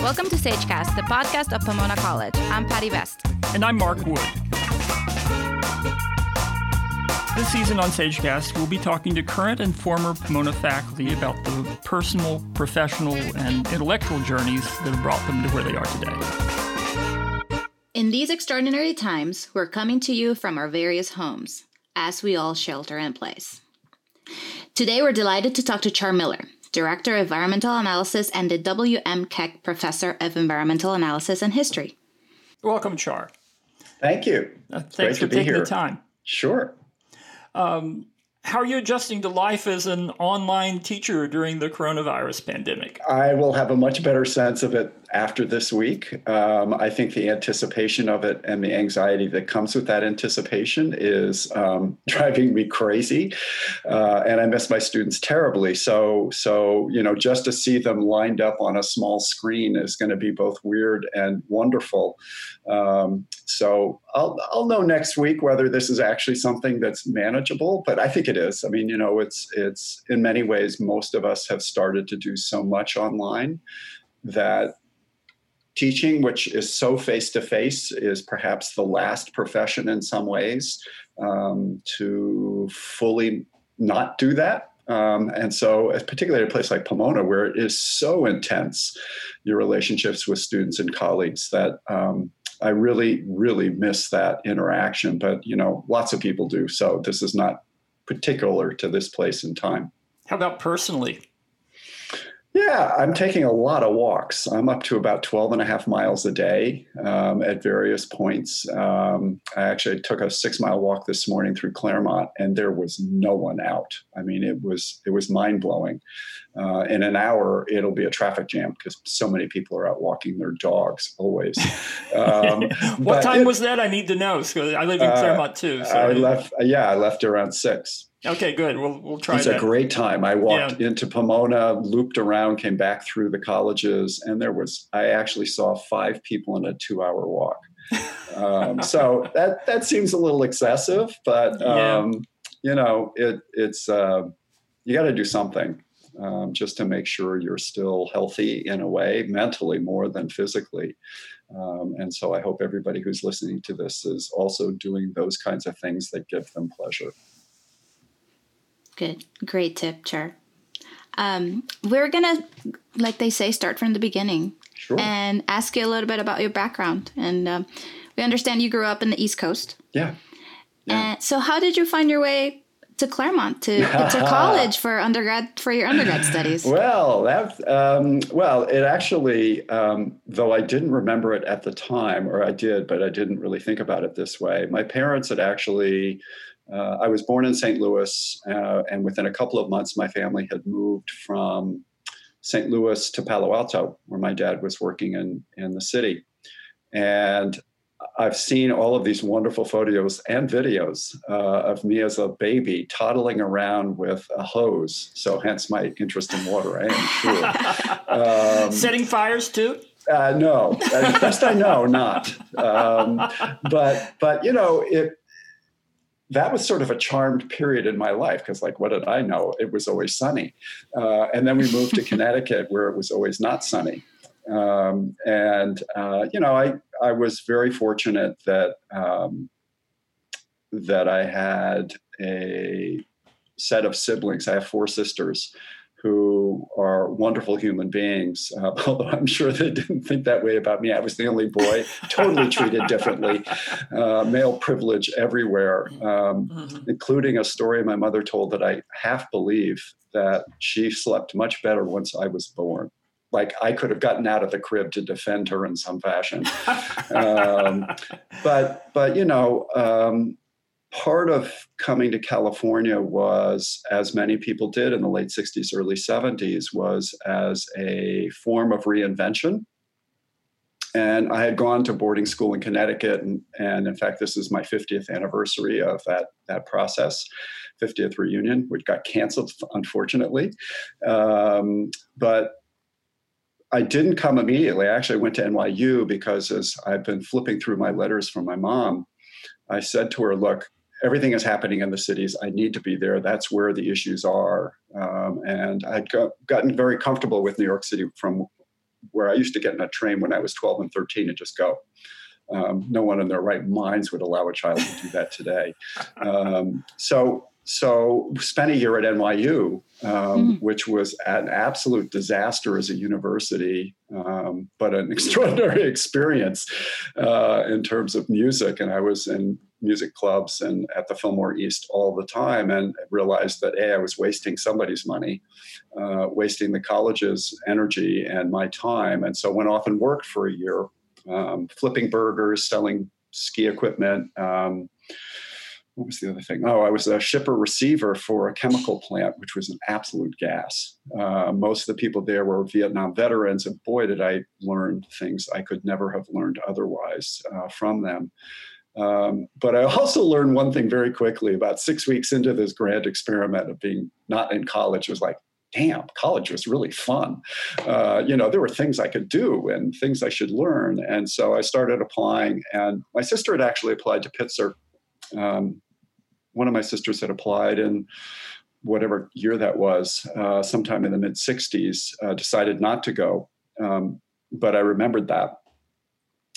Welcome to SageCast, the podcast of Pomona College. I'm Patty Vest. And I'm Mark Wood. This season on SageCast, we'll be talking to current and former Pomona faculty about the personal, professional, and intellectual journeys that have brought them to where they are today. In these extraordinary times, we're coming to you from our various homes as we all shelter in place. Today, we're delighted to talk to Char Miller, Director of Environmental Analysis and the W.M. Keck Professor of Environmental Analysis and History. Welcome, Char. Thank you. Uh, thanks for taking here. the time. Sure. Um, how are you adjusting to life as an online teacher during the coronavirus pandemic? I will have a much better sense of it after this week. Um, I think the anticipation of it and the anxiety that comes with that anticipation is um, driving me crazy, uh, and I miss my students terribly. So, so you know, just to see them lined up on a small screen is going to be both weird and wonderful. Um, so I'll I'll know next week whether this is actually something that's manageable, but I think it is. I mean, you know, it's it's in many ways most of us have started to do so much online that teaching, which is so face to face, is perhaps the last profession in some ways um, to fully not do that. Um, and so, particularly at a place like Pomona, where it is so intense, your relationships with students and colleagues, that um, I really, really miss that interaction. But you know, lots of people do. So this is not particular to this place and time. How about personally? Yeah, I'm taking a lot of walks. I'm up to about 12 and a half miles a day um, at various points. Um, I actually took a six mile walk this morning through Claremont, and there was no one out. I mean, it was it was mind blowing. Uh, in an hour, it'll be a traffic jam because so many people are out walking their dogs always. Um, what time it, was that? I need to know. So I live in uh, Claremont too. So. I left. Yeah, I left around six. Okay, good. We'll we'll try. It's that. a great time. I walked yeah. into Pomona, looped around, came back through the colleges, and there was I actually saw five people in a two-hour walk. um, so that that seems a little excessive, but um, yeah. you know, it it's uh, you got to do something um, just to make sure you're still healthy in a way, mentally more than physically. Um, and so I hope everybody who's listening to this is also doing those kinds of things that give them pleasure. Good. Great tip, Char. Um, we're to, like they say, start from the beginning sure. and ask you a little bit about your background. And um, we understand you grew up in the East Coast. Yeah. yeah. And so, how did you find your way to Claremont to, to college for undergrad for your undergrad studies? Well, that um, well, it actually, um, though I didn't remember it at the time, or I did, but I didn't really think about it this way. My parents had actually uh, I was born in St. Louis, uh, and within a couple of months, my family had moved from St. Louis to Palo Alto, where my dad was working in, in the city. And I've seen all of these wonderful photos and videos uh, of me as a baby toddling around with a hose. So, hence my interest in water, I am sure. Um, Setting fires too? Uh, no, as best I know, not. Um, but but you know, it that was sort of a charmed period in my life because like what did i know? It was always sunny. Uh, and then we moved to connecticut where it was always not sunny. Um, and uh, you know i i was very fortunate that um, that i had a set of siblings. I have four sisters who are wonderful human beings, uh, although I'm sure they didn't think that way about me. I was the only boy, totally treated differently, uh, male privilege everywhere, um, mm-hmm. including a story my mother told that I half believe that she slept much better once I was born. Like I could have gotten out of the crib to defend her in some fashion, um, but but you know um, part of coming to California was, as many people did in the late 60s, early 70s, was as a form of reinvention. And I had gone to boarding school in Connecticut, and, and in fact, this is my 50th anniversary of that, that process, 50th reunion, which got canceled, unfortunately. Um, but I didn't come immediately. I actually went to NYU because as I've been flipping through my letters from my mom, I said to her, Look, everything is happening in the cities. I need to be there. That's where the issues are. Um, and I'd go, gotten very comfortable with New York City from where I used to get in a train when I was 12 and 13 and just go. Um, no one in their right minds would allow a child to do that today. Um, so, so spent a year at NYU, um, mm. which was an absolute disaster as a university, um, but an extraordinary experience uh, in terms of music. And I was in music clubs and at the Fillmore East all the time, and realized that a I was wasting somebody's money, uh, wasting the college's energy and my time, and so went off and worked for a year um, flipping burgers, selling ski equipment. Um, what was the other thing? Oh, I was a shipper receiver for a chemical plant, which was an absolute gas. Uh, most of the people there were Vietnam veterans, and boy, did I learn things I could never have learned otherwise uh, from them. Um, but I also learned one thing very quickly. About six weeks into this grand experiment of being not in college, was like, damn, college was really fun. Uh, you know, there were things I could do and things I should learn. And so I started applying. And my sister had actually applied to Pitzer. Um, one of my sisters had applied in whatever year that was, uh, sometime in the mid 60s, uh, decided not to go. Um, but I remembered that.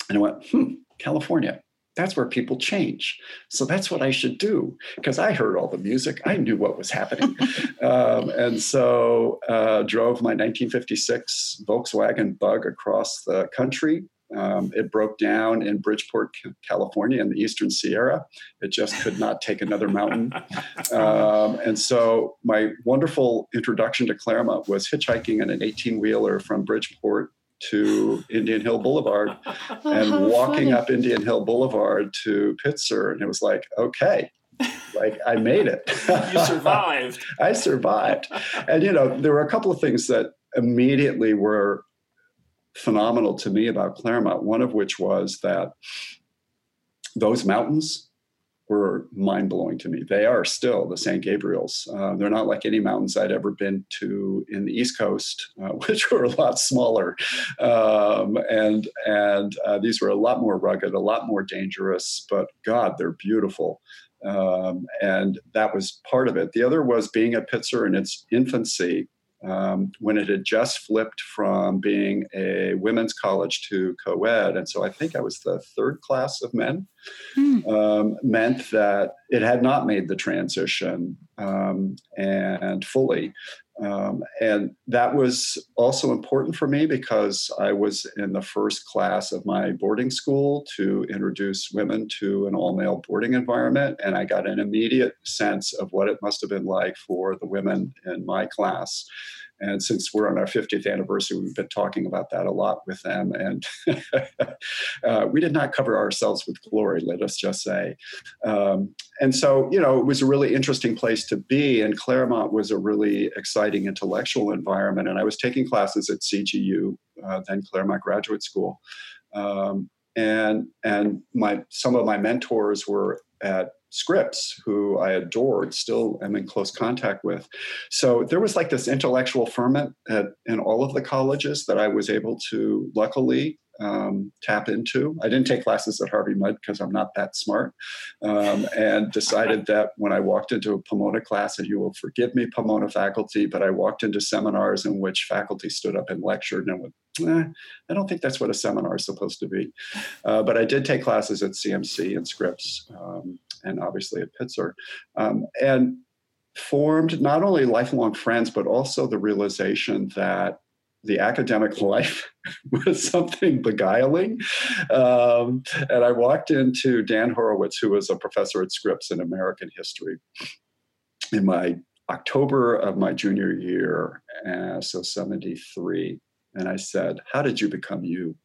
And I went, hmm, California that's where people change. So that's what I should do because I heard all the music. I knew what was happening. um, and so uh, drove my 1956 Volkswagen Bug across the country. Um, it broke down in Bridgeport, California, in the Eastern Sierra. It just could not take another mountain. Um, and so my wonderful introduction to Claremont was hitchhiking in an 18 wheeler from Bridgeport to Indian Hill Boulevard oh, and walking funny. up Indian Hill Boulevard to Pitzer. And it was like, okay, like I made it. you survived. I survived. And, you know, there were a couple of things that immediately were phenomenal to me about Claremont, one of which was that those mountains were mind blowing to me. They are still the San Gabriels. Uh, they're not like any mountains I'd ever been to in the East Coast, uh, which were a lot smaller, um, and and uh, these were a lot more rugged, a lot more dangerous. But God, they're beautiful. Um, and that was part of it. The other was being at Pitzer in its infancy um, when it had just flipped from being a women's college to co ed. And so I think I was the third class of men, mm. um, meant that it had not made the transition um, and fully. Um, and that was also important for me because I was in the first class of my boarding school to introduce women to an all male boarding environment. And I got an immediate sense of what it must have been like for the women in my class. And since we're on our 50th anniversary, we've been talking about that a lot with them. And uh, we did not cover ourselves with glory, let us just say. Um, and so, you know, it was a really interesting place to be. And Claremont was a really exciting intellectual environment. And I was taking classes at CGU, uh, then Claremont Graduate School. Um, and and my some of my mentors were at Scripps, who I adored, still am in close contact with. So there was like this intellectual ferment at, in all of the colleges that I was able to luckily um, tap into. I didn't take classes at Harvey Mudd because I'm not that smart, um, and decided that when I walked into a Pomona class, and you will forgive me, Pomona faculty, but I walked into seminars in which faculty stood up and lectured and went, eh, I don't think that's what a seminar is supposed to be. Uh, but I did take classes at CMC and Scripps, um, and obviously at Pitzer, um, and formed not only lifelong friends, but also the realization that the academic life was something beguiling. Um, and I walked into Dan Horowitz, who was a professor at Scripps in American history, in my October of my junior year, uh, so 73. And I said, How did you become you?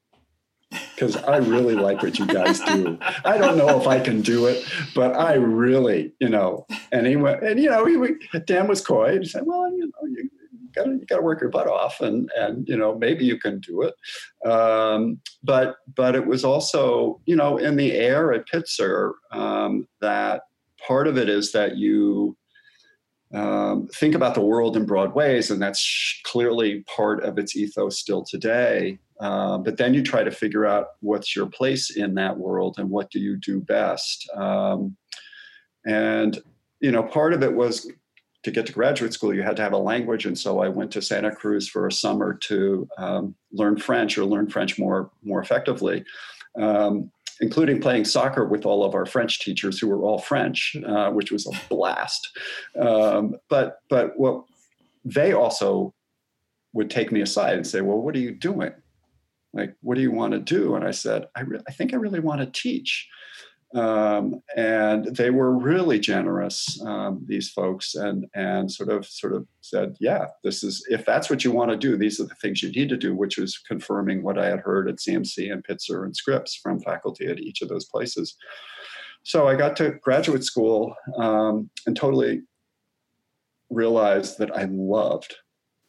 Because I really like what you guys do. I don't know if I can do it, but I really, you know. And he went, and you know, he, Dan was coy. He said, "Well, you know, you, gotta you gotta work your butt off, and and you know maybe you can do it. Um, but but it was also you know in the air at Pitzer um, that part of it is that you um, think about the world in broad ways, and that's clearly part of its ethos still today. Uh, but then you try to figure out what's your place in that world and what do you do best. Um, and you know, part of it was to get to graduate school, you had to have a language. And so I went to Santa Cruz for a summer to um, learn French or learn French more, more effectively. Um, including playing soccer with all of our French teachers who were all French, uh, which was a blast. Um, but but what they also would take me aside and say, "Well, what are you doing? Like, what do you want to do?" And I said, "I, re- I think I really want to teach." Um, and they were really generous um, these folks and and sort of sort of said yeah this is if that's what you want to do these are the things you need to do which was confirming what i had heard at cmc and pitzer and scripps from faculty at each of those places. So i got to graduate school um, and totally realized that i loved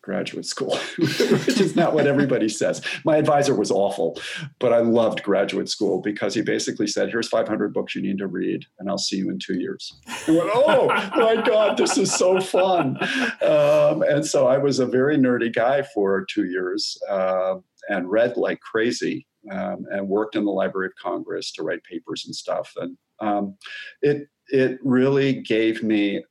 graduate school, which is not what everybody says. My advisor was awful, but I loved graduate school because he basically said, Here's 500 books you need to read, and I'll see you in two years. I went, Oh my God, this is so fun. Um, and so I was a very nerdy guy for two years uh, and read like crazy. Um, and worked in the Library of Congress to write papers and stuff, and um, it it really gave me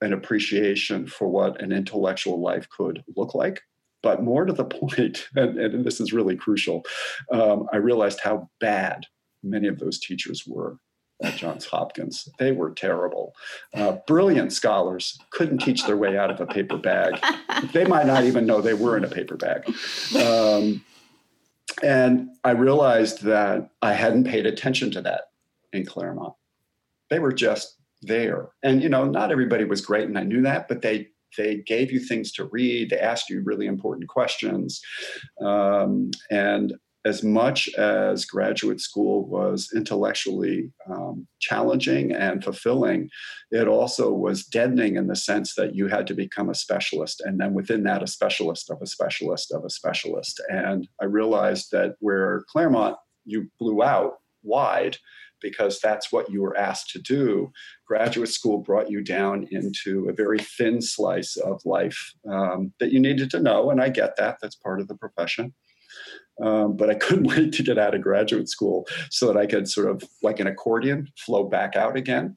an appreciation for what an intellectual life could look like. But more to the point, and, and this is really crucial, um, I realized how bad many of those teachers were at Johns Hopkins. They were terrible. Uh, brilliant scholars couldn't teach their way out of a paper bag. They might not even know they were in a paper bag. Um, and I realized that I hadn't paid attention to that in Claremont. They were just there. And you know, not everybody was great, and I knew that, but they they gave you things to read. They asked you really important questions, um, and as much as graduate school was intellectually um, challenging and fulfilling, it also was deadening in the sense that you had to become a specialist. And then within that, a specialist of a specialist of a specialist. And I realized that where Claremont, you blew out wide, because that's what you were asked to do. Graduate school brought you down into a very thin slice of life um, that you needed to know. And I get that, that's part of the profession. Um, but I couldn't wait to get out of graduate school so that I could sort of, like an accordion, flow back out again.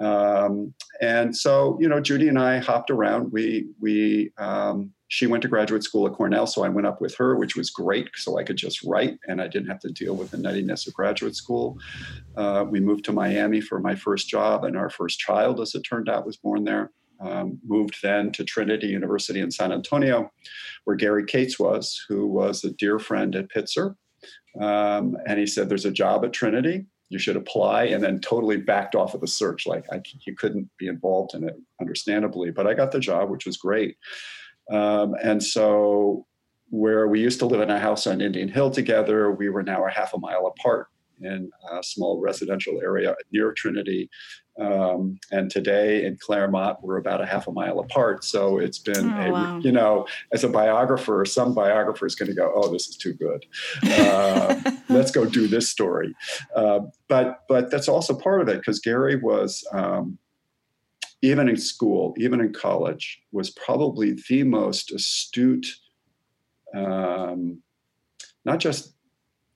Um, and so, you know, Judy and I hopped around. We we um, she went to graduate school at Cornell, so I went up with her, which was great. So I could just write, and I didn't have to deal with the nuttiness of graduate school. Uh, we moved to Miami for my first job, and our first child, as it turned out, was born there. Um, moved then to Trinity University in San Antonio, where Gary Kates was, who was a dear friend at Pitzer. Um, and he said, There's a job at Trinity. You should apply, and then totally backed off of the search. Like I, he couldn't be involved in it, understandably. But I got the job, which was great. Um, and so, where we used to live in a house on Indian Hill together, we were now a half a mile apart in a small residential area near Trinity. Um, and today in Claremont, we're about a half a mile apart. So it's been, oh, a, wow. you know, as a biographer, some biographer is going to go, "Oh, this is too good. Uh, let's go do this story." Uh, but but that's also part of it because Gary was. Um, even in school, even in college, was probably the most astute, um, not just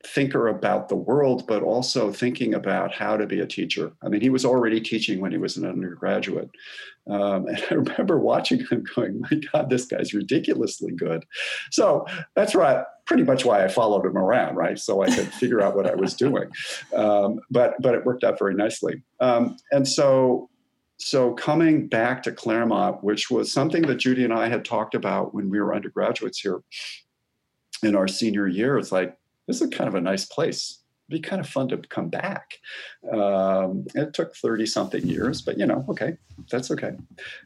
thinker about the world, but also thinking about how to be a teacher. I mean, he was already teaching when he was an undergraduate. Um, and I remember watching him going, my God, this guy's ridiculously good. So that's right, pretty much why I followed him around, right? So I could figure out what I was doing. Um, but, but it worked out very nicely. Um, and so so coming back to Claremont, which was something that Judy and I had talked about when we were undergraduates here in our senior year, it's like this is kind of a nice place. It'd be kind of fun to come back. Um, it took 30 something years, but you know, okay, that's okay.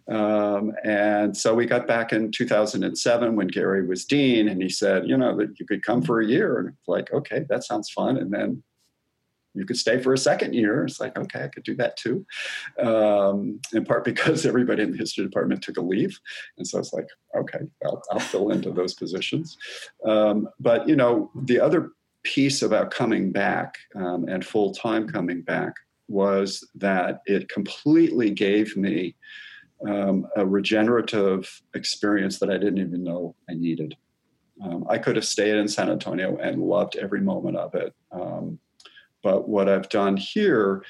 Um, and so we got back in 2007 when Gary was dean, and he said, you know, that you could come for a year. And like, okay, that sounds fun. And then you could stay for a second year. It's like, okay, I could do that too. Um, in part because everybody in the history department took a leave. And so it's like, okay, I'll, I'll fill into those positions. Um, but, you know, the other piece about coming back um, and full time coming back was that it completely gave me um, a regenerative experience that I didn't even know I needed. Um, I could have stayed in San Antonio and loved every moment of it. Um, but what I've done here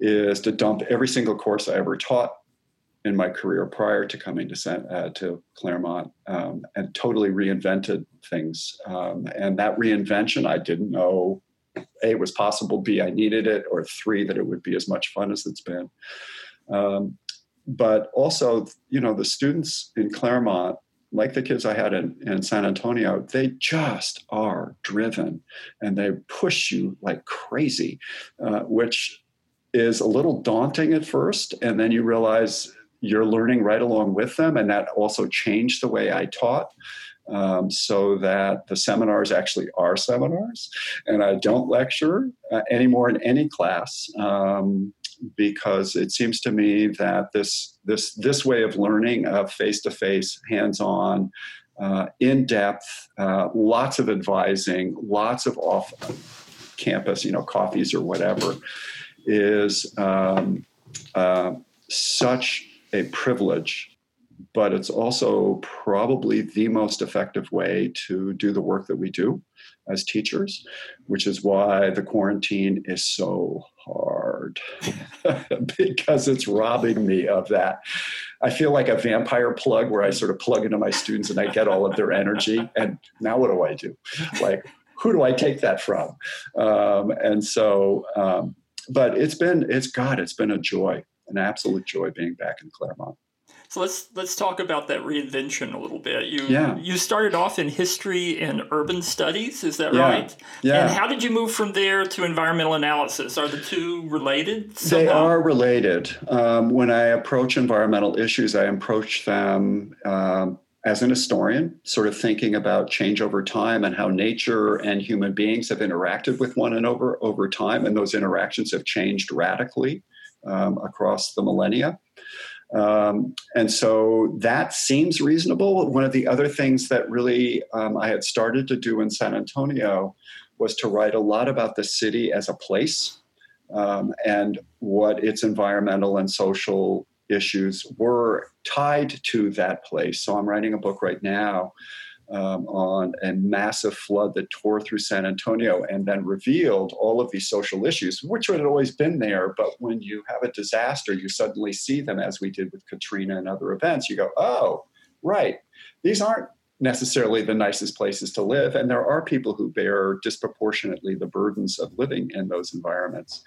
is to dump every single course I ever taught in my career prior to coming to uh, to Claremont um, and totally reinvented things. Um, and that reinvention, I didn't know a was possible, b I needed it, or three that it would be as much fun as it's been. Um, but also, you know, the students in Claremont, like the kids I had in, in San Antonio, they just are driven and they push you like crazy, uh, which is a little daunting at first. And then you realize you're learning right along with them. And that also changed the way I taught. Um, so that the seminars actually are seminars, and I don't lecture uh, anymore in any class um, because it seems to me that this this this way of learning, of face to face, hands on, uh, in depth, uh, lots of advising, lots of off campus, you know, coffees or whatever, is um, uh, such a privilege, but it's also probably the most effective way to do the work that we do as teachers, which is why the quarantine is so hard because it's robbing me of that. I feel like a vampire plug where I sort of plug into my students and I get all of their energy. And now what do I do? Like, who do I take that from? Um, and so, um, but it's been, it's God, it's been a joy an absolute joy being back in Claremont. So let's let's talk about that reinvention a little bit. You yeah. you started off in history and urban studies, is that yeah. right? Yeah. And how did you move from there to environmental analysis? Are the two related? Somehow? They are related. Um, when I approach environmental issues, I approach them. Um, as an historian, sort of thinking about change over time and how nature and human beings have interacted with one another over time, and those interactions have changed radically um, across the millennia. Um, and so that seems reasonable. One of the other things that really um, I had started to do in San Antonio was to write a lot about the city as a place um, and what its environmental and social issues were tied to that place. So I'm writing a book right now um, on a massive flood that tore through San Antonio and then revealed all of these social issues, which had always been there. But when you have a disaster, you suddenly see them, as we did with Katrina and other events. You go, oh, right. These aren't necessarily the nicest places to live. And there are people who bear disproportionately the burdens of living in those environments.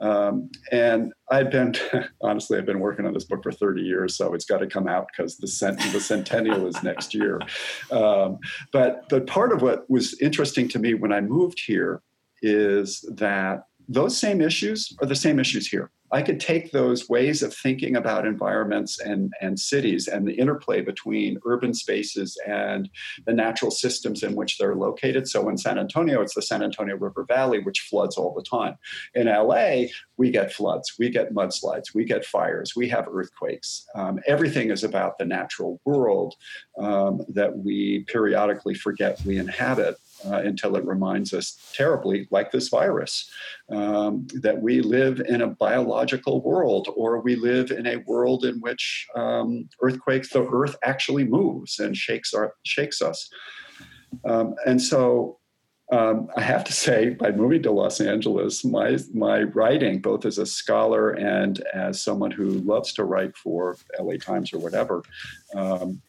Um, and I've been, honestly, I've been working on this book for 30 years, so it's got to come out because the, cent- the centennial is next year. Um, but, but part of what was interesting to me when I moved here is that those same issues are the same issues here. I could take those ways of thinking about environments and, and cities and the interplay between urban spaces and the natural systems in which they're located. So in San Antonio, it's the San Antonio River Valley, which floods all the time. In LA, we get floods, we get mudslides, we get fires, we have earthquakes. Um, everything is about the natural world um, that we periodically forget we inhabit uh, until it reminds us terribly, like this virus, um, that we live in a biological world or we live in a world in which um, earthquakes, the earth actually moves and shakes, our, shakes us. Um, and so um, I have to say, by moving to Los Angeles, my my writing, both as a scholar and as someone who loves to write for LA Times or whatever, um,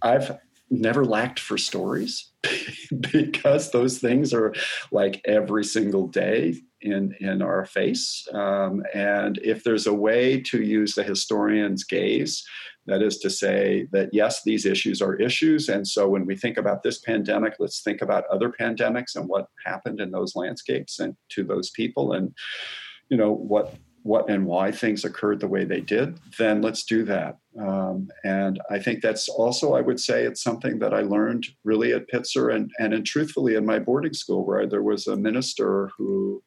I've never lacked for stories because those things are like every single day in in our face. Um, and if there's a way to use the historian's gaze that is to say that yes these issues are issues. And so when we think about this pandemic let's think about other pandemics and what happened in those landscapes and to those people and you know what what and why things occurred the way they did, then let's do that. Um, and I think that's also, I would say, it's something that I learned really at Pitzer and, and, and truthfully in my boarding school, where there was a minister who,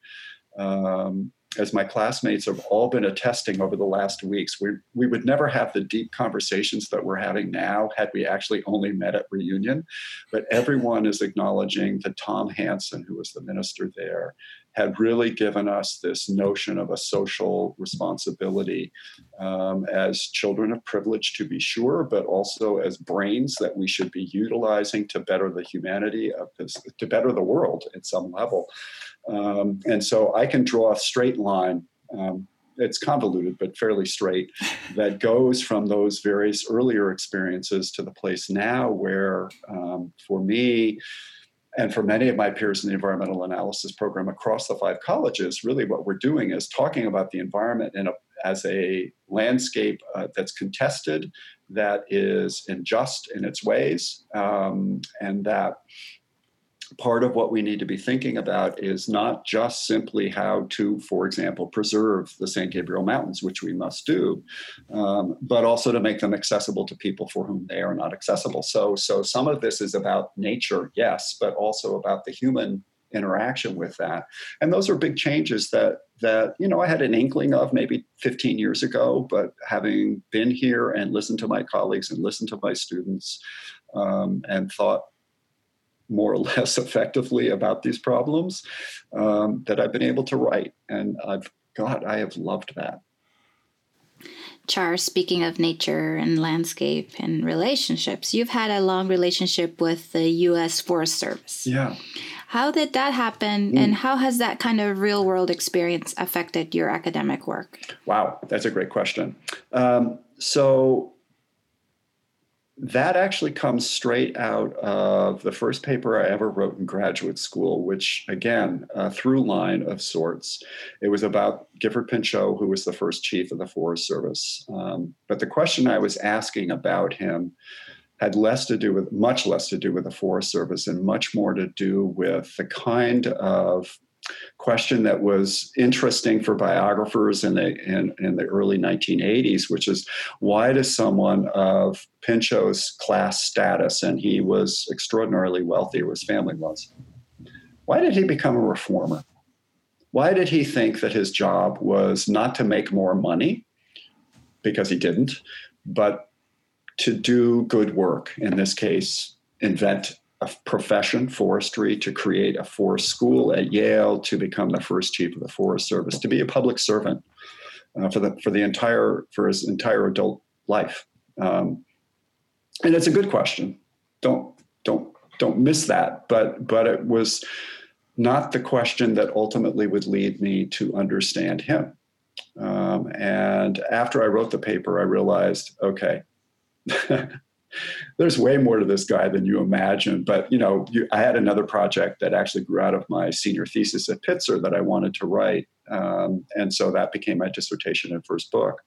um, as my classmates have all been attesting over the last weeks, we, we would never have the deep conversations that we're having now had we actually only met at reunion. But everyone is acknowledging that Tom Hansen, who was the minister there, had really given us this notion of a social responsibility um, as children of privilege, to be sure, but also as brains that we should be utilizing to better the humanity of this, to better the world at some level. Um, and so I can draw a straight line um, it's convoluted but fairly straight that goes from those various earlier experiences to the place now where um, for me and for many of my peers in the environmental analysis program across the five colleges, really what we're doing is talking about the environment in a, as a landscape uh, that's contested, that is unjust in its ways, um, and that part of what we need to be thinking about is not just simply how to, for example, preserve the San Gabriel Mountains, which we must do, um, but also to make them accessible to people for whom they are not accessible. So, so some of this is about nature, yes, but also about the human interaction with that. And those are big changes that that you know I had an inkling of maybe 15 years ago, but having been here and listened to my colleagues and listened to my students um, and thought more or less effectively about these problems um, that I've been able to write. And I've, God, I have loved that. Char, speaking of nature and landscape and relationships, you've had a long relationship with the U.S. Forest Service. Yeah. How did that happen, mm. and how has that kind of real world experience affected your academic work? Wow, that's a great question. Um, so, that actually comes straight out of the first paper I ever wrote in graduate school, which, again, a through line of sorts. It was about Gifford Pinchot, who was the first chief of the Forest Service. Um, but the question I was asking about him had less to do with, much less to do with the Forest Service and much more to do with the kind of question that was interesting for biographers in the in, in the early 1980s, which is why does someone of Pinchot's class status, and he was extraordinarily wealthy, or his family was, why did he become a reformer? Why did he think that his job was not to make more money, because he didn't, but to do good work, in this case, invent a profession, forestry, to create a forest school at Yale, to become the first chief of the Forest Service, to be a public servant uh, for the for the entire for his entire adult life. Um, and it's a good question. Don't don't don't miss that. But but it was not the question that ultimately would lead me to understand him. Um, and after I wrote the paper, I realized, okay. there's way more to this guy than you imagine. But you know, you, I had another project that actually grew out of my senior thesis at Pitzer that I wanted to write, um, and so that became my dissertation and first book.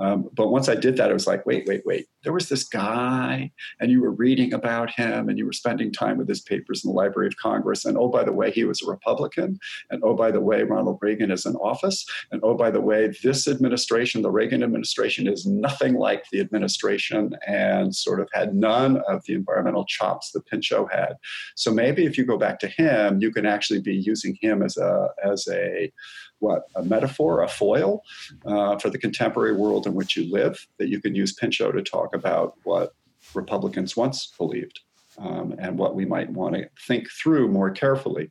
Um, but once I did that, I was like, wait, wait, wait. There was this guy, and you were reading about him, and you were spending time with his papers in the Library of Congress. And oh, by the way, he was a Republican. And oh, by the way, Ronald Reagan is in office. And oh, by the way, this administration, the Reagan administration, is nothing like the administration and sort of had none of the environmental chops that Pinchot had. So maybe if you go back to him, you can actually be using him as a as a what a metaphor, a foil uh, for the contemporary world in which you live. That you can use Pinchot to talk about what Republicans once believed um, and what we might want to think through more carefully.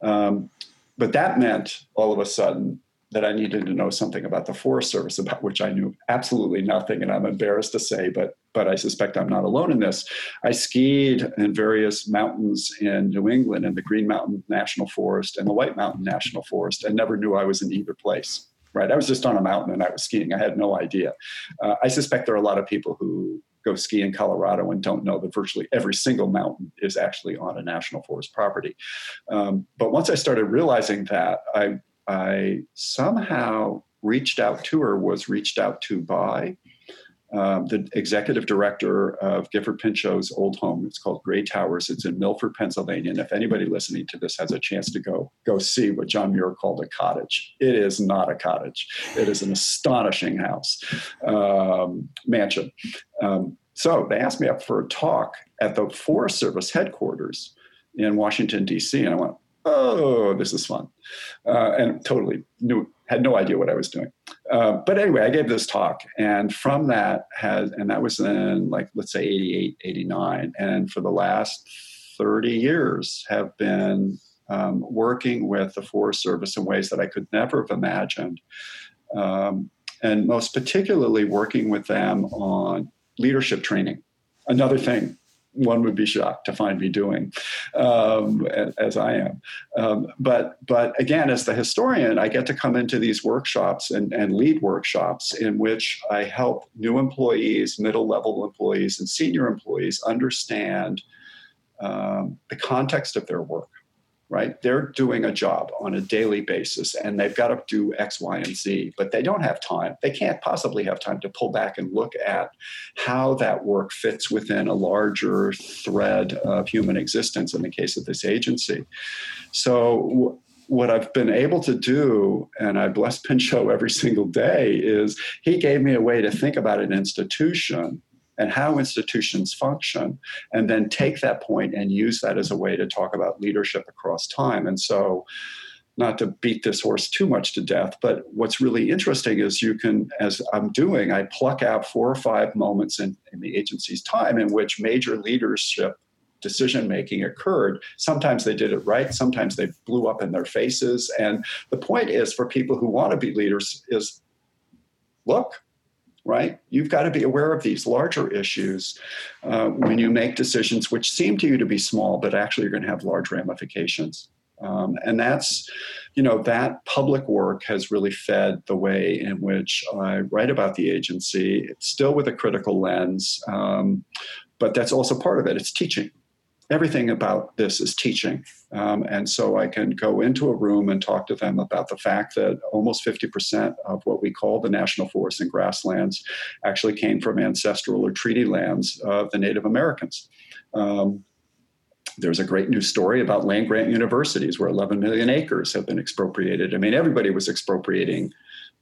Um, but that meant all of a sudden that I needed to know something about the Forest Service, about which I knew absolutely nothing, and I'm embarrassed to say, but but I suspect I'm not alone in this. I skied in various mountains in New England, in the Green Mountain National Forest and the White Mountain National Forest, and never knew I was in either place. Right, I was just on a mountain and I was skiing. I had no idea. Uh, I suspect there are a lot of people who go ski in Colorado and don't know that virtually every single mountain is actually on a national forest property. Um, but once I started realizing that, I I somehow reached out to her, was reached out to by um, the executive director of Gifford Pinchot's old home. It's called Grey Towers. It's in Milford, Pennsylvania. And if anybody listening to this has a chance to go, go see what John Muir called a cottage. It is not a cottage. It is an astonishing house, um, mansion. Um, so they asked me up for a talk at the Forest Service headquarters in Washington, D.C. And I went, oh, this is fun. Uh, and totally knew, had no idea what I was doing. Uh, but anyway, I gave this talk. And from that has, and that was in like, let's say 88, 89. And for the last 30 years have been um, working with the Forest Service in ways that I could never have imagined. Um, and most particularly working with them on leadership training. Another thing one would be shocked to find me doing, um, as I am. Um, but but again, as the historian, I get to come into these workshops and, and lead workshops in which I help new employees, middle level employees, and senior employees understand um, the context of their work right? They're doing a job on a daily basis and they've got to do X, Y, and Z, but they don't have time. They can't possibly have time to pull back and look at how that work fits within a larger thread of human existence in the case of this agency. So, what I've been able to do, and I bless Pinchot every single day, is he gave me a way to think about an institution and how institutions function, and then take that point and use that as a way to talk about leadership across time. And so, not to beat this horse too much to death, but what's really interesting is you can, as I'm doing, I pluck out four or five moments in, in the agency's time in which major leadership decision making occurred. Sometimes they did it right, sometimes they blew up in their faces. And the point is for people who want to be leaders is look, right? You've got to be aware of these larger issues uh, when you make decisions which seem to you to be small, but actually you're going to have large ramifications. Um, and that's, you know, that public work has really fed the way in which I write about the agency, it's still with a critical lens, um, but that's also part of it. It's teaching everything about this is teaching. Um, and so I can go into a room and talk to them about the fact that almost 50% of what we call the national forests and grasslands actually came from ancestral or treaty lands of the Native Americans. Um, there's a great new story about land grant universities where 11 million acres have been expropriated. I mean, everybody was expropriating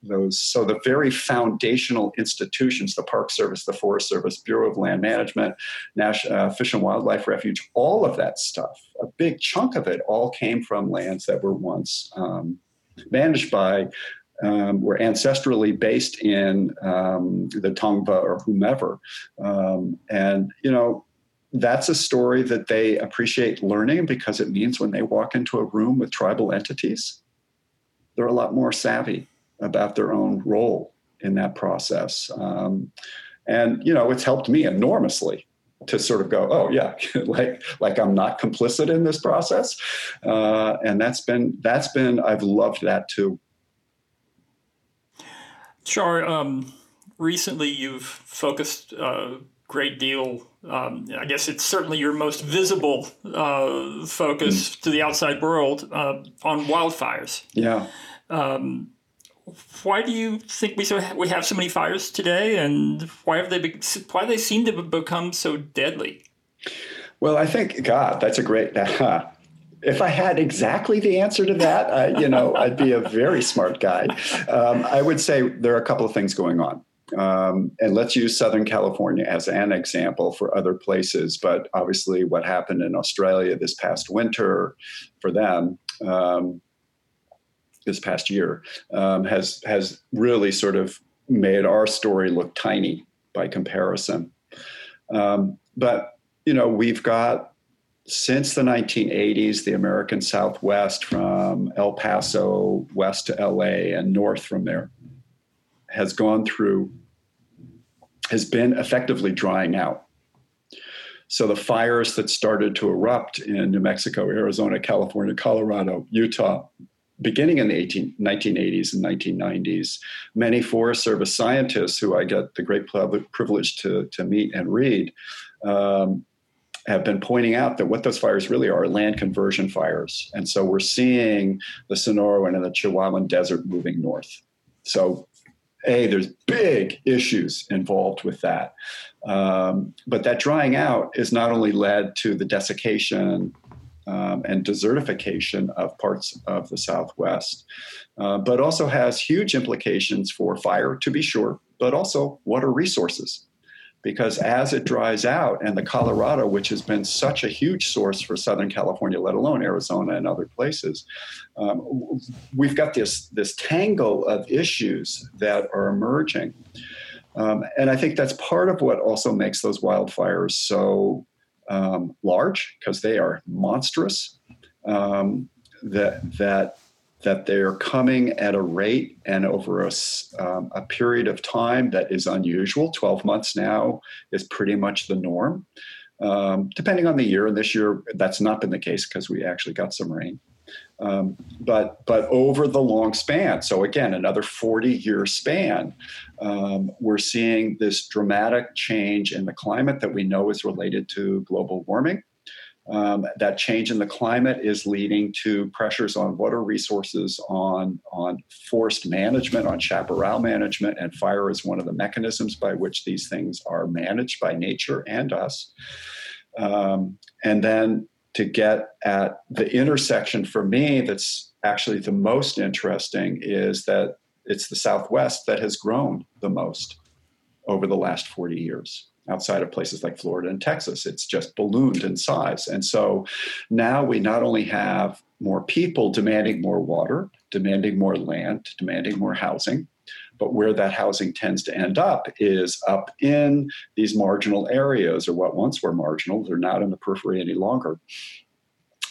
those so the very foundational institutions the park service the forest service bureau of land management national uh, fish and wildlife refuge all of that stuff a big chunk of it all came from lands that were once um, managed by um, were ancestrally based in um, the Tongva or whomever. Um, and, you know, that's a story that they appreciate learning because it means when they walk into a room with tribal entities, they're a lot more savvy about their own role in that process. Um, and you know, it's helped me enormously to sort of go, oh yeah, like like I'm not complicit in this process, uh, and that's been that's been I've loved that too. Char, Um, recently, you've focused a great deal. Um, I guess it's certainly your most visible uh, focus mm. to the outside world uh, on wildfires. Yeah. Um, why do you think we so we have so many fires today, and why have they be, why they seem to become so deadly? Well, I think God, that's a great. Uh, if I had exactly the answer to that, uh, you know, I'd be a very smart guy. Um, I would say there are a couple of things going on. Um, and let's use Southern California as an example for other places. But obviously, what happened in Australia this past winter for them um, this past year um, has has really sort of made our story look tiny by comparison. Um, but you know, we've got since the 1980s, the American Southwest, from El Paso west to LA and north from there, has gone through, has been effectively drying out. So the fires that started to erupt in New Mexico, Arizona, California, Colorado, Utah, beginning in the 18, 1980s and 1990s, many Forest Service scientists who I get the great privilege to, to meet and read um, have been pointing out that what those fires really are, land conversion fires. And so we're seeing the Sonoran and the Chihuahuan Desert moving north. So, A, there's big issues involved with that. Um, but that drying out is not only led to the desiccation um, and desertification of parts of the Southwest, uh, but also has huge implications for fire, to be sure, but also water resources. Because as it dries out, and the Colorado, which has been such a huge source for Southern California, let alone Arizona and other places, um, we've got this, this tangle of issues that are emerging. Um, and I think that's part of what also makes those wildfires so um, large because they are monstrous. Um, that that that they're coming at a rate and over a, um, a period of time that is unusual. Twelve months now is pretty much the norm. um, depending on the year. And this year, that's not been the case because we actually got some rain. Um, but but over the long span, so again, another 40 year span, um, we're seeing this dramatic change in the climate that we know is related to global warming. Um, that change in the climate is leading to pressures on water resources, on, on forest management, on chaparral management, and fire is one of the mechanisms by which these things are managed by nature and us. Um, and then to get at the intersection for me that's actually the most interesting is that it's the Southwest that has grown the most over the last 40 years outside of places like Florida and Texas. It's just ballooned in size. And so now we not only have more people demanding more water, demanding more land, demanding more housing, but where that housing tends to end up is up in these marginal areas, or what once were marginal. They're not in the periphery any longer.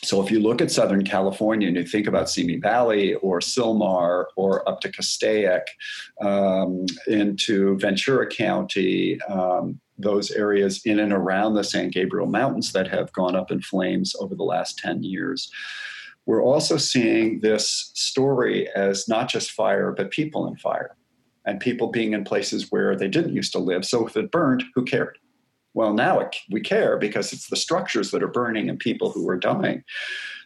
So if you look at Southern California and you think about Simi Valley or Sylmar or up to Castaic um, into Ventura County, um, those areas in and around the San Gabriel Mountains that have gone up in flames over the last 10 years. We're also seeing this story as not just fire, but people in fire and people being in places where they didn't used to live. So if it burned, who cared? Well, now it, we care because it's the structures that are burning and people who are dying.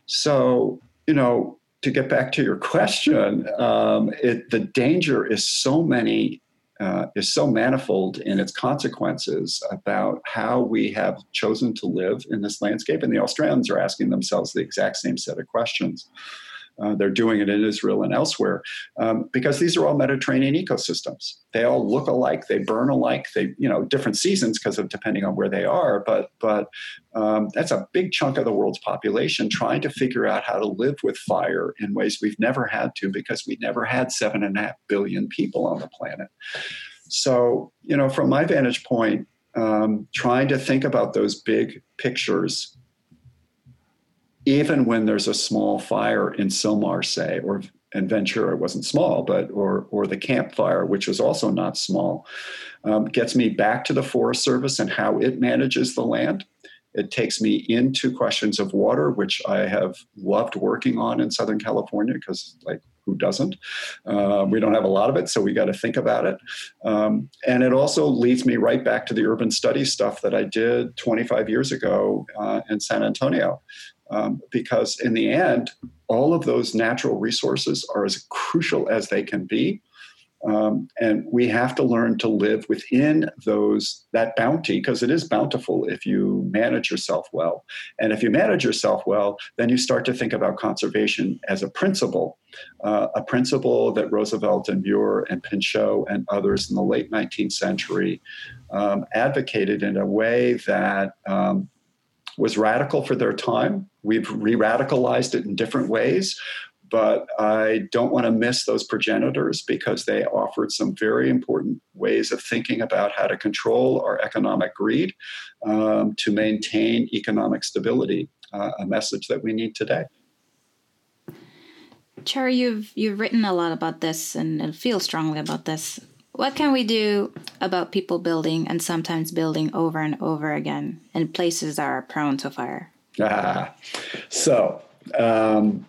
So, you know, to get back to your question, um, it, the danger is so many uh, is so manifold in its consequences about how we have chosen to live in this landscape. And the Australians are asking themselves the exact same set of questions. Uh, they're doing it in Israel and elsewhere um, because these are all Mediterranean ecosystems. They all look alike. They burn alike. They, you know, different seasons because of depending on where they are. But but um, that's a big chunk of the world's population trying to figure out how to live with fire in ways we've never had to because we never had seven and a half billion people on the planet. So you know, from my vantage point, um, trying to think about those big pictures even when there's a small fire in Sylmar, say, or in Ventura it wasn't small, but or or the campfire, which was also not small, um, gets me back to the Forest Service and how it manages the land. It takes me into questions of water, which I have loved working on in Southern California because, like, who doesn't? Uh, we don't have a lot of it, so we got to think about it. Um, and it also leads me right back to the urban study stuff that I did 25 years ago uh, in San Antonio um, because in the end, all of those natural resources are as crucial as they can be. Um, and we have to learn to live within those that bounty because it is bountiful if you manage yourself well and if you manage yourself well then you start to think about conservation as a principle uh, a principle that roosevelt and muir and pinchot and others in the late 19th century um, advocated in a way that um, was radical for their time. We've re radicalized it in different ways, but I don't want to miss those progenitors because they offered some very important ways of thinking about how to control our economic greed um, to maintain economic stability, uh, a message that we need today. Char, you've you've written a lot about this and feel strongly about this. What can we do about people building and sometimes building over and over again in places that are prone to fire? Ah, so um,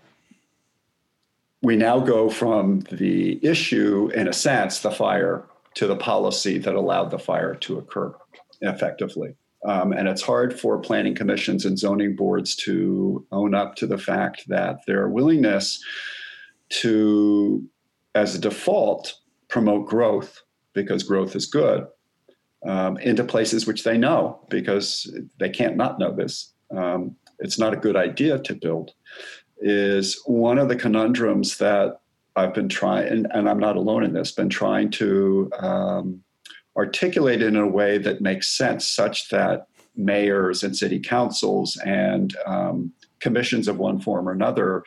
we now go from the issue, in a sense, the fire, to the policy that allowed the fire to occur effectively. Um, and it's hard for planning commissions and zoning boards to own up to the fact that their willingness to, as a default, promote growth because growth is good um, into places which they know because they can't not know this. Um, it's not a good idea to build, is one of the conundrums that I've been trying, and, and I'm not alone in this, been trying to um, articulate in a way that makes sense, such that mayors and city councils and um, commissions of one form or another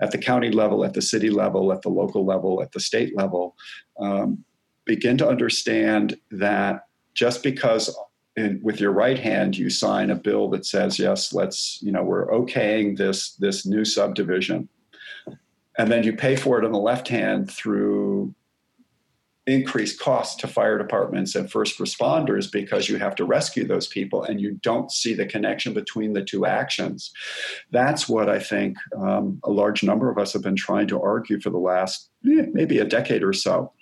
at the county level, at the city level, at the local level, at the state level, um, begin to understand that just because in, with your right hand you sign a bill that says yes let's you know we're okaying this this new subdivision and then you pay for it on the left hand through increased costs to fire departments and first responders because you have to rescue those people and you don't see the connection between the two actions. That's what I think um, a large number of us have been trying to argue for the last eh, maybe a decade or so.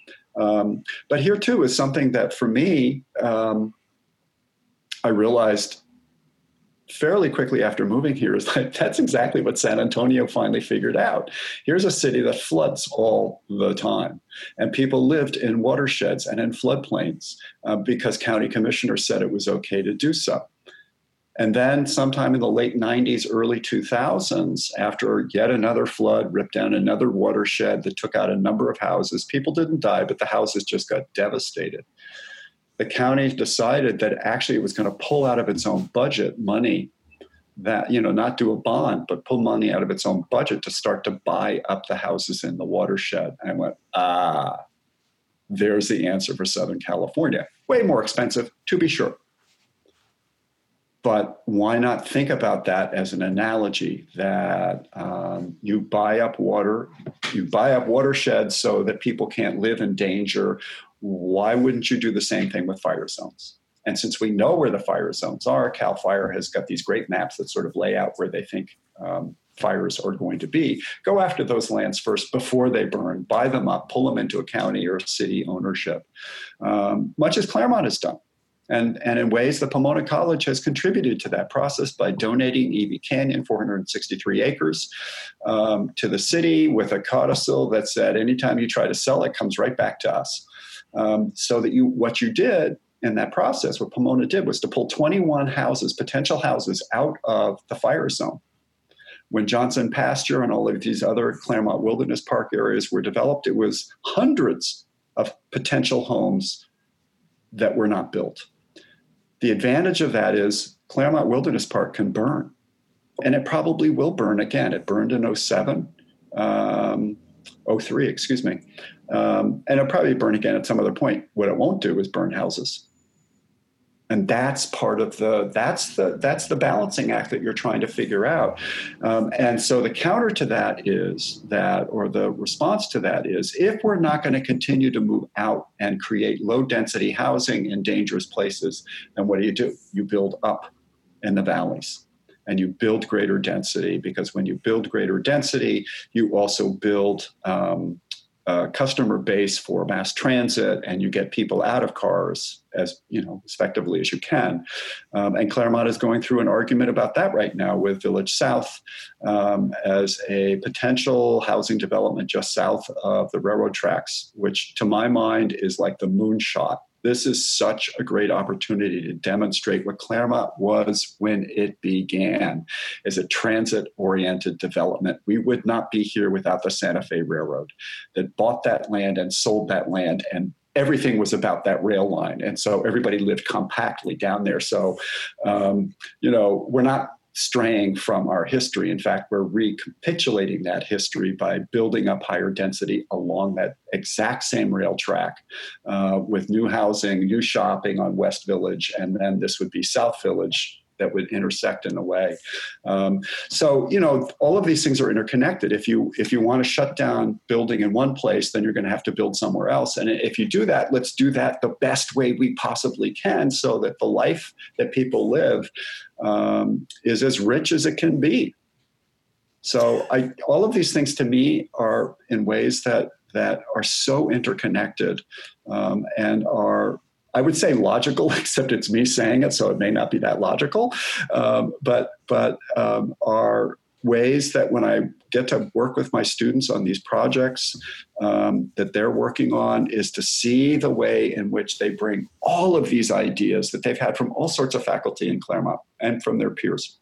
Um, but here too is something that for me, um, I realized fairly quickly after moving here is that that's exactly what San Antonio finally figured out. Here's a city that floods all the time, and people lived in watersheds and in floodplains uh, because county commissioners said it was okay to do so. And then, sometime in the late 90s, early 2000s, after yet another flood ripped down another watershed that took out a number of houses, people didn't die, but the houses just got devastated the county decided that actually it was going to pull out of its own budget money that you know not do a bond but pull money out of its own budget to start to buy up the houses in the watershed. And i went ah there's the answer for southern california. Way more expensive to be sure. But why not think about that as an analogy that um, you buy up water you buy up watersheds so that people can't live in danger why wouldn't you do the same thing with fire zones? And since we know where the fire zones are, CAL FIRE has got these great maps that sort of lay out where they think um, fires are going to be. Go after those lands first before they burn, buy them up, pull them into a county or city ownership, um, much as Claremont has done. And, and in ways, the Pomona College has contributed to that process by donating Evey Canyon, 463 acres, um, to the city with a codicil that said anytime you try to sell it, comes right back to us. Um, so that you, what you did in that process, what Pomona did was to pull 21 houses, potential houses, out of the fire zone. When Johnson Pasture and all of these other Claremont Wilderness Park areas were developed, it was hundreds of potential homes that were not built. The advantage of that is Claremont Wilderness Park can burn, and it probably will burn again. It burned in 07, um, 03, excuse me. Um, and it'll probably burn again at some other point. What it won't do is burn houses. And that's part of the that's the that's the balancing act that you're trying to figure out. Um, and so the counter to that is that, or the response to that is, if we're not going to continue to move out and create low density housing in dangerous places, then what do you do? You build up in the valleys and you build greater density because when you build greater density, you also build um, customer base for mass transit and you get people out of cars as you know effectively as you can. Um, and claremont is going through an argument about that right now with village south um, as a potential housing development just south of the railroad tracks which to my mind is like the moonshot this is such a great opportunity to demonstrate what Claremont was when it began as a transit oriented development. We would not be here without the Santa Fe Railroad that bought that land and sold that land and everything was about that rail line and so everybody lived compactly down there so um, you know we're not straying from our history. In fact, we're recapitulating that history by building up higher density along that exact same rail track uh, with new housing, new shopping on West Village, and then this would be South Village that would intersect in a way. Um, so you know, all of these things are interconnected. If you if you want to shut down building in one place, then you're going to have to build somewhere else. And if you do that, let's do that the best way we possibly can, so that the life that people live um, is as rich as it can be. So I, all of these things to me are in ways that that are so interconnected um, and are I would say logical, except it's me saying it, so it may not be that logical. Um, but but um, are ways that when I get to work with my students on these projects um, that they're working on is to see the way in which they bring all of these ideas that they've had from all sorts of faculty in Claremont and from their peers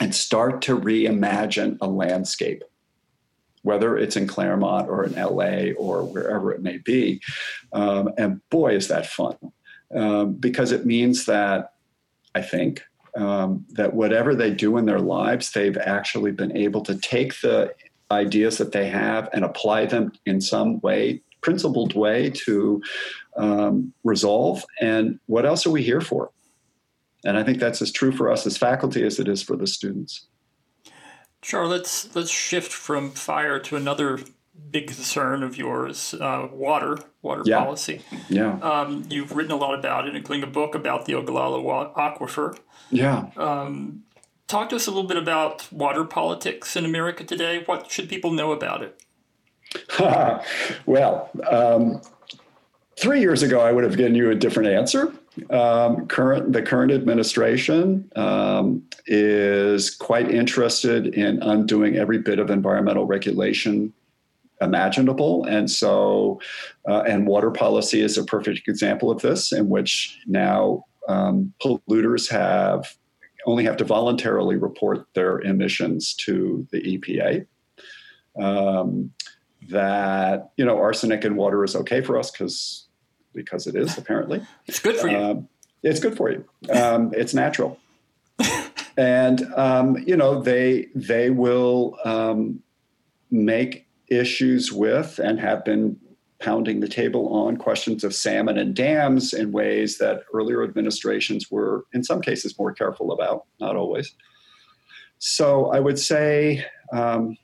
and start to reimagine a landscape whether it's in Claremont or in LA or wherever it may be. Um, and boy, is that fun um, because it means that I think um, that whatever they do in their lives, they've actually been able to take the ideas that they have and apply them in some way, principled way to um, resolve. And what else are we here for? And I think that's as true for us as faculty as it is for the students. Sure. Let's let's shift from fire to another big concern of yours, uh, water, water yeah. policy. Yeah. Um, you've written a lot about it, including a book about the Ogallala Aquifer. Yeah. Um, talk to us a little bit about water politics in America today. What should people know about it? well, um, three years ago, I would have given you a different answer. Um, current the current administration um, is quite interested in undoing every bit of environmental regulation imaginable, and so uh, and water policy is a perfect example of this, in which now um, polluters have only have to voluntarily report their emissions to the EPA. Um, that you know arsenic in water is okay for us because because it is apparently. It's good for you. Um, it's good for you. Um, it's natural. and um, you know they they will um, make issues with and have been pounding the table on questions of salmon and dams in ways that earlier administrations were in some cases more careful about not always so i would say um,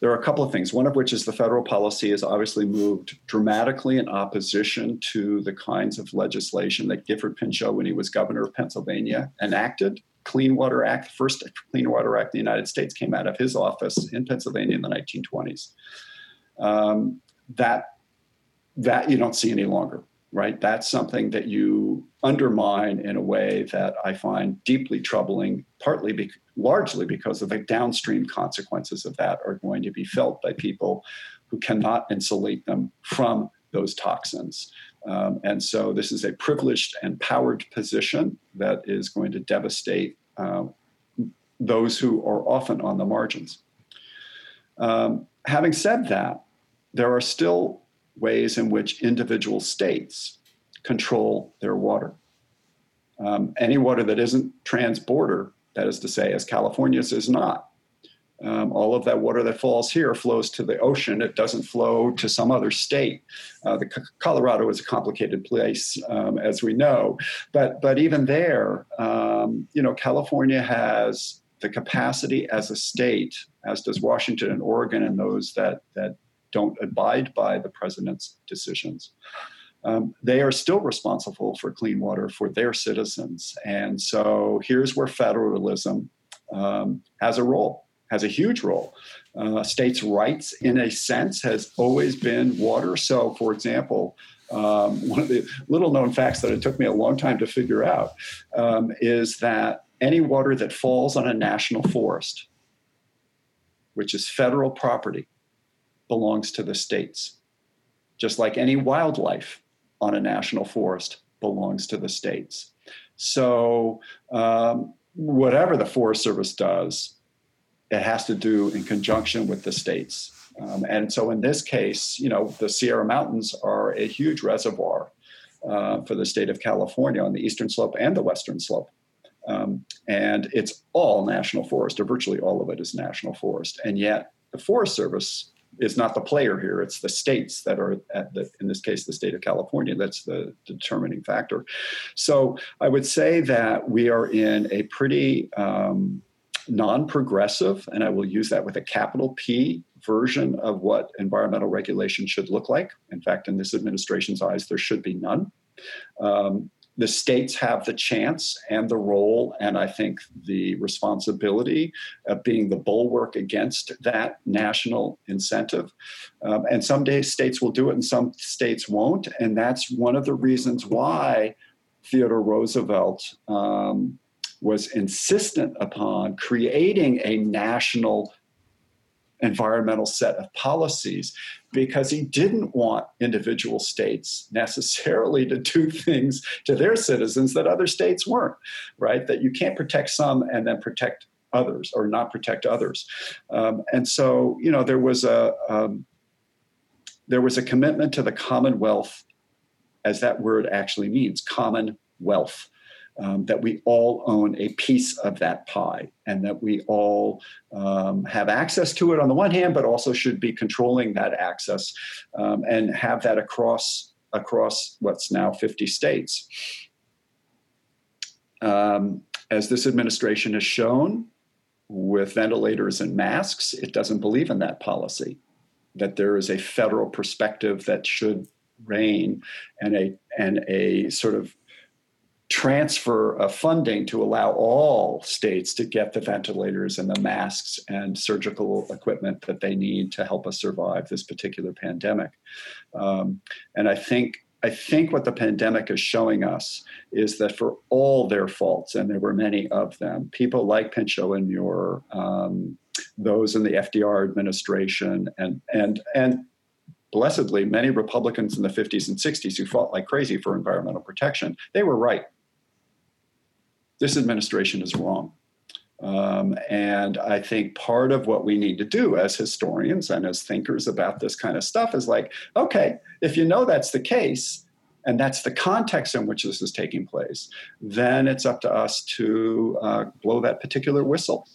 there are a couple of things, one of which is the federal policy has obviously moved dramatically in opposition to the kinds of legislation that Gifford Pinchot, when he was governor of Pennsylvania, enacted. Clean Water Act, the first Clean Water Act in the United States came out of his office in Pennsylvania in the 1920s. Um, that that you don't see any longer right? That's something that you undermine in a way that I find deeply troubling, partly, be- largely because of the downstream consequences of that are going to be felt by people who cannot insulate them from those toxins. Um, and so this is a privileged and powered position that is going to devastate uh, those who are often on the margins. Um, having said that, there are still ways in which individual states control their water. Um, any water that isn't transborder, that is to say, as California's is not. Um, all of that water that falls here flows to the ocean. It doesn't flow to some other state. Uh, the C- Colorado is a complicated place, um, as we know, but but even there, um, you know, California has the capacity as a state, as does Washington and Oregon, and those that that don't abide by the president's decisions. Um, they are still responsible for clean water for their citizens. And so here's where federalism um, has a role, has a huge role. Uh, states' rights, in a sense, has always been water. So, for example, um, one of the little known facts that it took me a long time to figure out um, is that any water that falls on a national forest, which is federal property, belongs to the states. Just like any wildlife on a national forest belongs to the states. So, um, whatever the Forest Service does, it has to do in conjunction with the states. Um, and so, in this case, you know, the Sierra Mountains are a huge reservoir uh, for the state of California on the eastern slope and the western slope. Um, and it's all national forest, or virtually all of it is national forest. And yet, the Forest Service is not the player here. It's the states that are, at the, in this case, the state of California, that's the determining factor. So I would say that we are in a pretty um, non progressive, and I will use that with a capital P version of what environmental regulation should look like. In fact, in this administration's eyes, there should be none. Um, the states have the chance and the role, and I think the responsibility of being the bulwark against that national incentive. Um, and some days states will do it and some states won't. And that's one of the reasons why Theodore Roosevelt um, was insistent upon creating a national environmental set of policies because he didn't want individual states necessarily to do things to their citizens that other states weren't, right? That you can't protect some and then protect others or not protect others. Um, and so, you know, there was a um, there was a commitment to the commonwealth, as that word actually means, commonwealth um, that we all own a piece of that pie and that we all um, have access to it on the one hand, but also should be controlling that access um, and have that across across what's now 50 states. Um, as this administration has shown with ventilators and masks, it doesn't believe in that policy. that there is a federal perspective that should reign and a and a sort of transfer of funding to allow all states to get the ventilators and the masks and surgical equipment that they need to help us survive this particular pandemic. Um, and I think I think what the pandemic is showing us is that for all their faults, and there were many of them, people like Pinchot and Muir, um, those in the FDR administration, and and and blessedly, many Republicans in the 50s and 60s who fought like crazy for environmental protection, they were right this administration is wrong. Um, and I think part of what we need to do as historians and as thinkers about this kind of stuff is like, okay, if you know that's the case, and that's the context in which this is taking place, then it's up to us to uh, blow that particular whistle.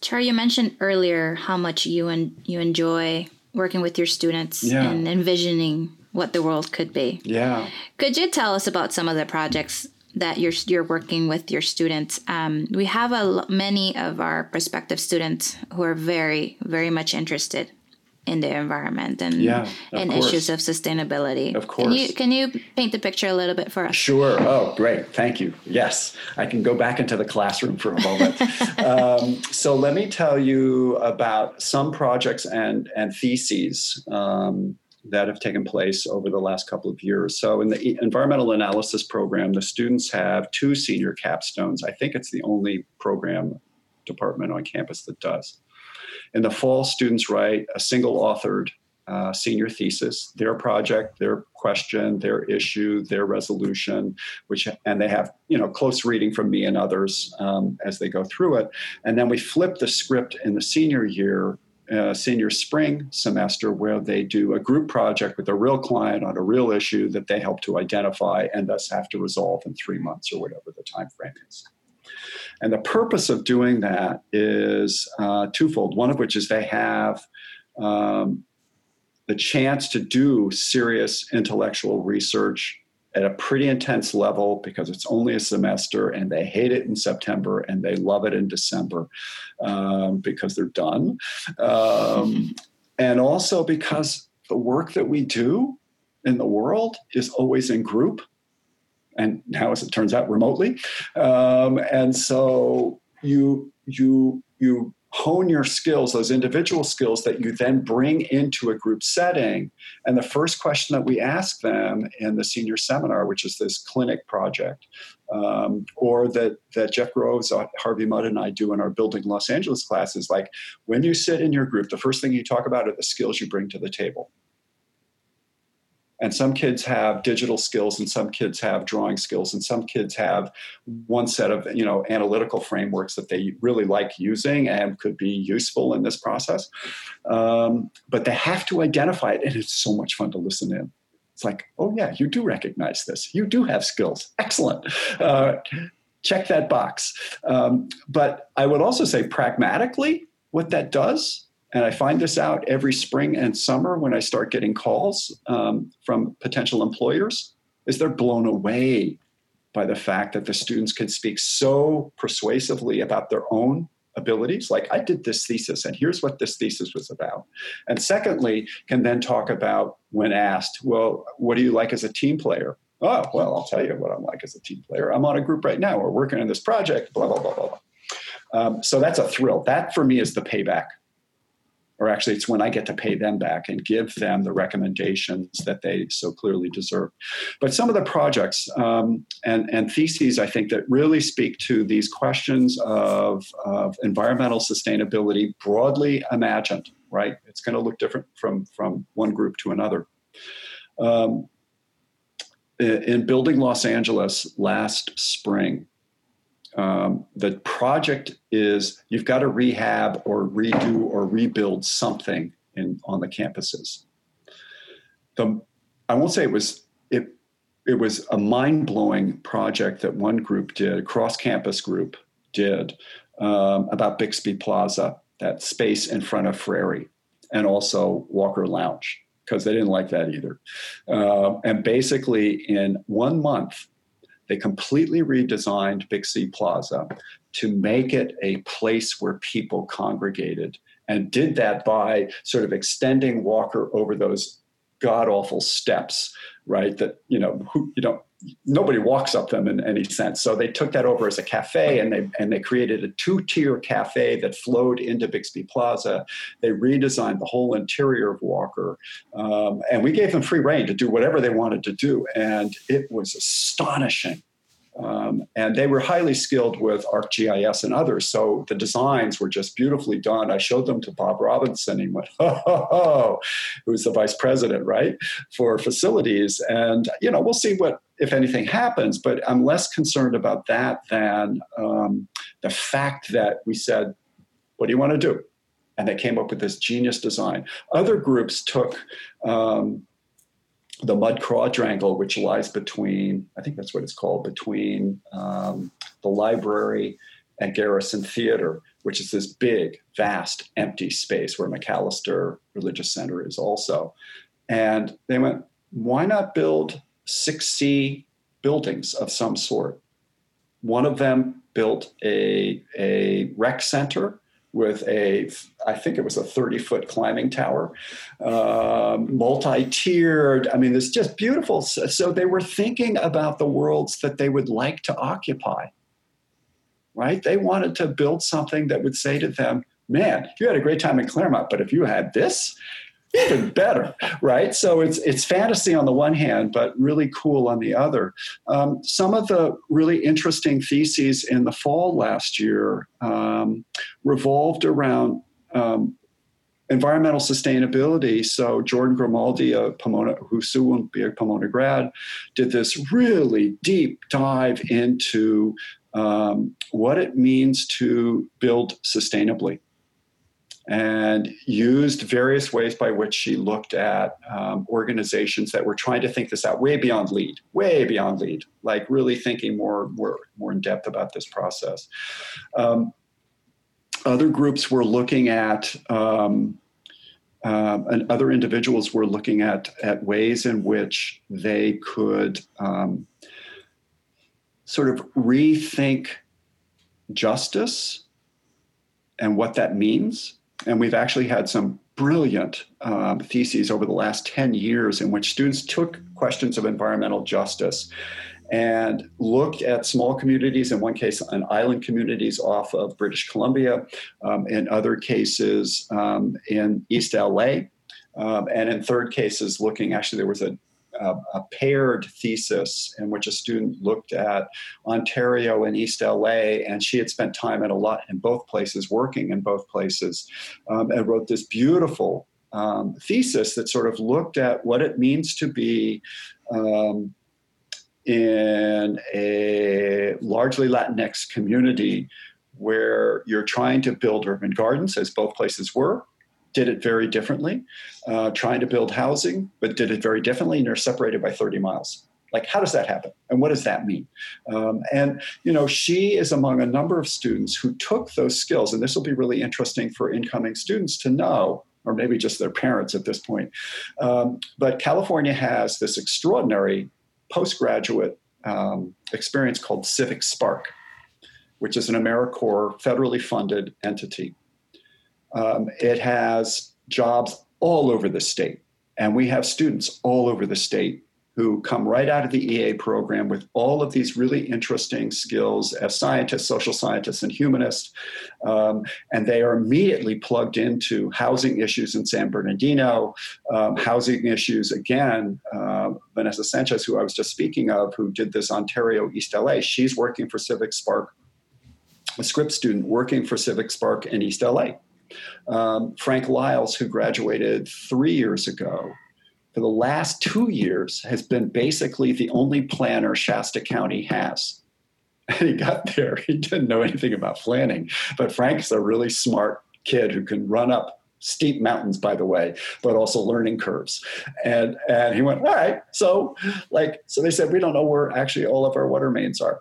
Char, you mentioned earlier how much you and you enjoy working with your students yeah. and envisioning what the world could be. Yeah. Could you tell us about some of the projects that you're you're working with your students? Um, we have a many of our prospective students who are very very much interested in the environment and yeah, and issues of sustainability. Of course. Can you can you paint the picture a little bit for us? Sure. Oh, great. Thank you. Yes, I can go back into the classroom for a moment. um, so let me tell you about some projects and and theses. Um, that have taken place over the last couple of years. So, in the environmental analysis program, the students have two senior capstones. I think it's the only program department on campus that does. In the fall, students write a single authored uh, senior thesis, their project, their question, their issue, their resolution, which and they have you know close reading from me and others um, as they go through it, and then we flip the script in the senior year uh, senior spring semester where they do a group project with a real client on a real issue that they help to identify and thus have to resolve in three months or whatever the time frame is. And the purpose of doing that is uh, twofold. One of which is they have um, the chance to do serious intellectual research at a pretty intense level because it's only a semester and they hate it in September and they love it in December um, because they're done. Um, and also because the work that we do in the world is always in group and now as it turns out remotely um, and so you you you hone your skills, those individual skills that you then bring into a group setting. And the first question that we ask them in the senior seminar, which is this clinic project, um, or that, that Jeff Groves, uh, Harvey Mudd, and I do in our Building Los Angeles class is like when you sit in your group, the first thing you talk about are the skills you bring to the table and some kids have digital skills and some kids have drawing skills and some kids have one set of you know analytical frameworks that they really like using and could be useful in this process. Um, but they have to identify it and it's so much fun to listen in. It's like oh yeah you do recognize this. You do have skills. Excellent. Uh, check that box. Um, but i would also say pragmatically what that does and I find this out every spring and summer when I start getting calls um, from potential employers, is they're blown away by the fact that the students can speak so persuasively about their own abilities. Like, I did this thesis, and here's what this thesis was about. And secondly, can then talk about, when asked, well, what do you like as a team player? Oh, well, I'll tell you what I'm like as a team player. I'm on a group right now. We're working on this project, blah, blah, blah, blah, blah. Um, so that's a thrill. That for me is the payback or actually it's when I get to pay them back and give them the recommendations that they so clearly deserve. But some of the projects um, and, and theses, I think, that really speak to these questions of, of environmental sustainability broadly imagined, right? It's going to look different from, from one group to another. Um, in building Los Angeles last spring, um, the project is you've got to rehab or redo or rebuild something in on the campuses. The I won't say it was it it was a mind blowing project that one group did, a cross campus group did um, about Bixby Plaza, that space in front of Frary, and also Walker Lounge because they didn't like that either. Uh, and basically, in one month, they completely redesigned Big Bixby Plaza to make it a place where people congregated and did that by sort of extending Walker over those god awful steps, right? That you know, who, you know, nobody walks up them in any sense. So they took that over as a cafe, and they and they created a two tier cafe that flowed into Bixby Plaza. They redesigned the whole interior of Walker, um, and we gave them free reign to do whatever they wanted to do, and it was astonishing um, and they were highly skilled with ArcGIS and others. So the designs were just beautifully done. I showed them to Bob Robinson. He went, ho, ho, ho, who's the vice president, right, for facilities. And, you know, we'll see what, if anything happens, but I'm less concerned about that than um, the fact that we said, what do you want to do? And they came up with this genius design. Other groups took um, the mud quadrangle, which lies between, I think that's what it's called, between um, the library and Garrison Theater, which is this big, vast, empty space where McAlister Religious Center is also. And they went, why not build 6C buildings of some sort? One of them built a, a rec center with a, I think it was a 30 foot climbing tower, um, multi tiered. I mean, it's just beautiful. So, so they were thinking about the worlds that they would like to occupy, right? They wanted to build something that would say to them, man, you had a great time in Claremont, but if you had this, even better, right? So it's it's fantasy on the one hand, but really cool on the other. Um, some of the really interesting theses in the fall last year um, revolved around um, environmental sustainability. So Jordan Grimaldi, a Pomona, who soon will be a Pomona grad, did this really deep dive into um, what it means to build sustainably and used various ways by which she looked at um, organizations that were trying to think this out way beyond LEED, way beyond LEED, like really thinking more, more, more in depth about this process. Um, other groups were looking at, um, uh, and other individuals were looking at, at ways in which they could um, sort of rethink justice and what that means. And we've actually had some brilliant um, theses over the last 10 years in which students took questions of environmental justice and looked at small communities, in one case, on island communities off of British Columbia, um, in other cases, um, in East LA. Um, and in third cases, looking actually, there was a a, paired thesis in which a student looked at Ontario and East LA, and she had spent time in a lot in both places, working in both places, um, and wrote this beautiful um, thesis that sort of looked at what it means to be. Um, in a largely Latinx community where you're trying to build urban gardens, as both places were, did it very differently, uh, trying to build housing, but did it very differently, and they're separated by 30 miles. Like, how does that happen? And what does that mean? Um, and, you know, she is among a number of students who took those skills, and this will be really interesting for incoming students to know, or maybe just their parents at this point. Um, but California has this extraordinary postgraduate um, experience called CivicSpark, which is an AmeriCorps federally funded entity. Um, it has jobs all over the state. And we have students all over the state who come right out of the EA program with all of these really interesting skills as scientists, social scientists, and humanists. Um, and they are immediately plugged into housing issues in San Bernardino, um, housing issues again. Uh, Vanessa Sanchez, who I was just speaking of, who did this Ontario East LA, she's working for CivicSpark, a script student working for CivicSpark in East LA. Um, Frank Lyles, who graduated three years ago, for the last two years has been basically the only planner Shasta County has. And he got there, he didn't know anything about planning, but Frank's a really smart kid who can run up steep mountains by the way but also learning curves and and he went all right so like so they said we don't know where actually all of our water mains are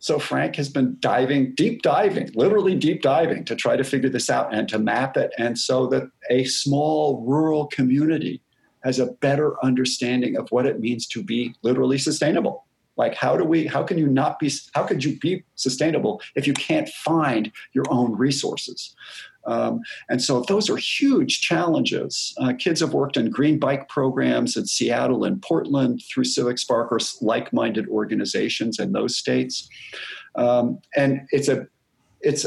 so Frank has been diving, deep diving, literally deep diving to try to figure this out and to map it. And so that a small rural community has a better understanding of what it means to be literally sustainable. Like how do we, how can you not be, how could you be sustainable if you can't find your own resources? Um, and so those are huge challenges. Uh, kids have worked in green bike programs in Seattle and Portland through CivicSpark or like minded organizations in those states. Um, and it's a, it's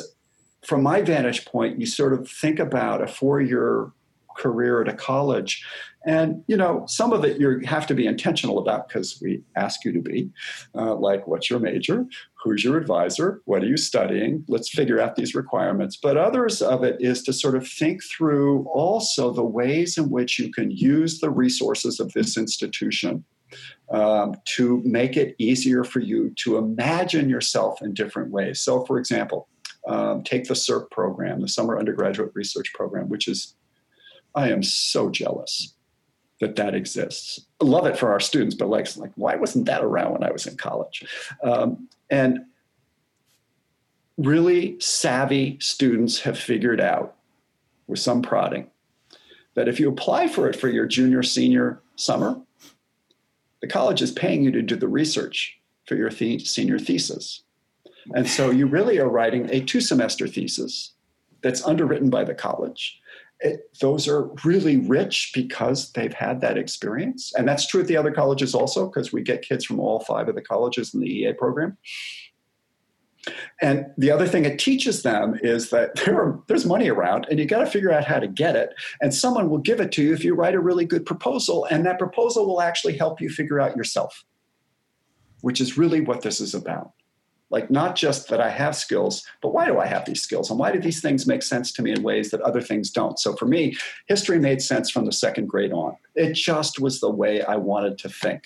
from my vantage point, you sort of think about a four year career at a college. And you know some of it you have to be intentional about because we ask you to be uh, like what's your major? Who's your advisor? What are you studying? Let's figure out these requirements. But others of it is to sort of think through also the ways in which you can use the resources of this institution um, to make it easier for you to imagine yourself in different ways. So for example um, take the SURP program the summer undergraduate research program which is I am so jealous that that exists. I love it for our students, but like, like why wasn't that around when I was in college? Um, and really savvy students have figured out with some prodding that if you apply for it for your junior senior summer, the college is paying you to do the research for your the- senior thesis. And so you really are writing a two semester thesis that's underwritten by the college it, those are really rich because they've had that experience. And that's true at the other colleges also, because we get kids from all five of the colleges in the EA program. And the other thing it teaches them is that there are, there's money around and you got to figure out how to get it. And someone will give it to you if you write a really good proposal. And that proposal will actually help you figure out yourself, which is really what this is about like not just that I have skills, but why do I have these skills? And why do these things make sense to me in ways that other things don't? So for me, history made sense from the second grade on. It just was the way I wanted to think.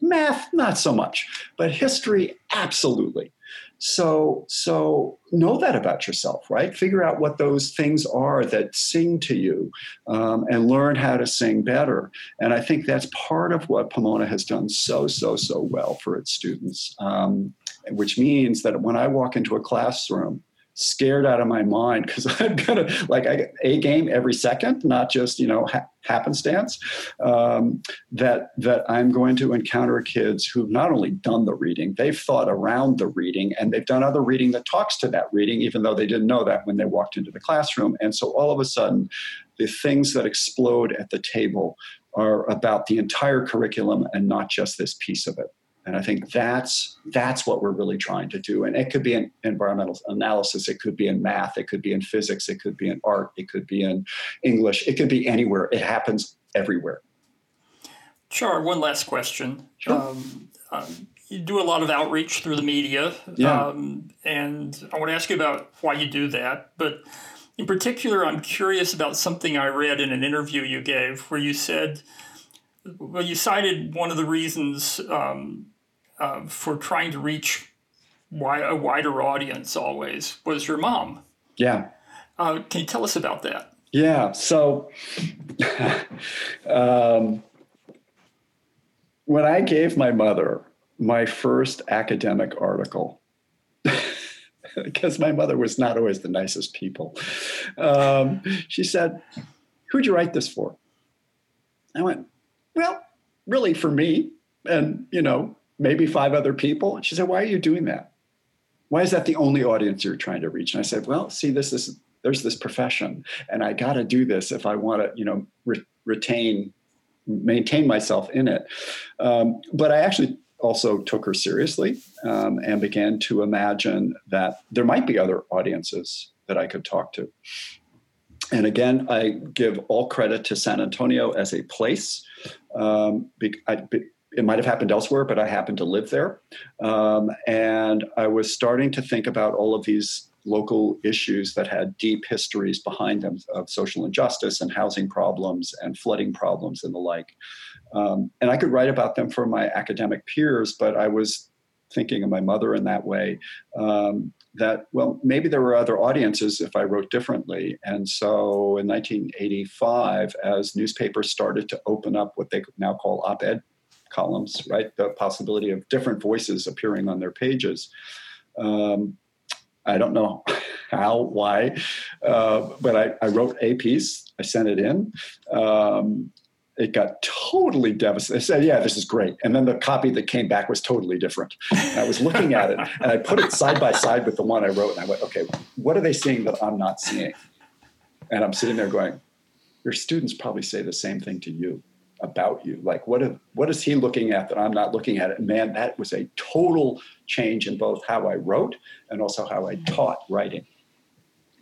Math, not so much, but history, absolutely. So, so know that about yourself, right? Figure out what those things are that sing to you, um, and learn how to sing better. And I think that's part of what Pomona has done so, so, so well for its students. Um, which means that when I walk into a classroom, scared out of my mind because I'm gonna like I a game every second, not just you know ha- happenstance. Um, that that I'm going to encounter kids who've not only done the reading, they've thought around the reading, and they've done other reading that talks to that reading, even though they didn't know that when they walked into the classroom. And so all of a sudden, the things that explode at the table are about the entire curriculum and not just this piece of it. And I think that's that's what we're really trying to do. And it could be in environmental analysis, it could be in math, it could be in physics, it could be in art, it could be in English, it could be anywhere. It happens everywhere. Char, one last question. Sure. Um, um, you do a lot of outreach through the media, yeah. um, and I want to ask you about why you do that. But in particular, I'm curious about something I read in an interview you gave where you said, well, you cited one of the reasons um, uh, for trying to reach a wider audience always was your mom. Yeah. Uh, can you tell us about that? Yeah. So, um, when I gave my mother my first academic article, because my mother was not always the nicest people, um, she said, Who'd you write this for? I went, Well, really for me. And, you know, maybe five other people. And she said, Why are you doing that? Why is that the only audience you're trying to reach? And I said, Well, see, this is there's this profession, and I got to do this if I want to, you know, re- retain, maintain myself in it. Um, but I actually also took her seriously um, and began to imagine that there might be other audiences that I could talk to. And again, I give all credit to San Antonio as a place. Um, I, it might have happened elsewhere, but I happened to live there. Um, and I was starting to think about all of these local issues that had deep histories behind them of social injustice and housing problems and flooding problems and the like. Um, and I could write about them for my academic peers, but I was thinking of my mother in that way um, that, well, maybe there were other audiences if I wrote differently. And so in 1985, as newspapers started to open up what they now call op ed columns, right? The possibility of different voices appearing on their pages. Um, I don't know how, why, uh, but I, I, wrote a piece. I sent it in. Um, it got totally devastated. I said, "Yeah, this is great." And then the copy that came back was totally different. And I was looking at it, and I put it side by side with the one I wrote, and I went, "Okay, what are they seeing that I'm not seeing?" And I'm sitting there going, your students probably say the same thing to you about you. Like, what, if, what is he looking at that I'm not looking at? And man, that was a total change in both how I wrote and also how I taught writing.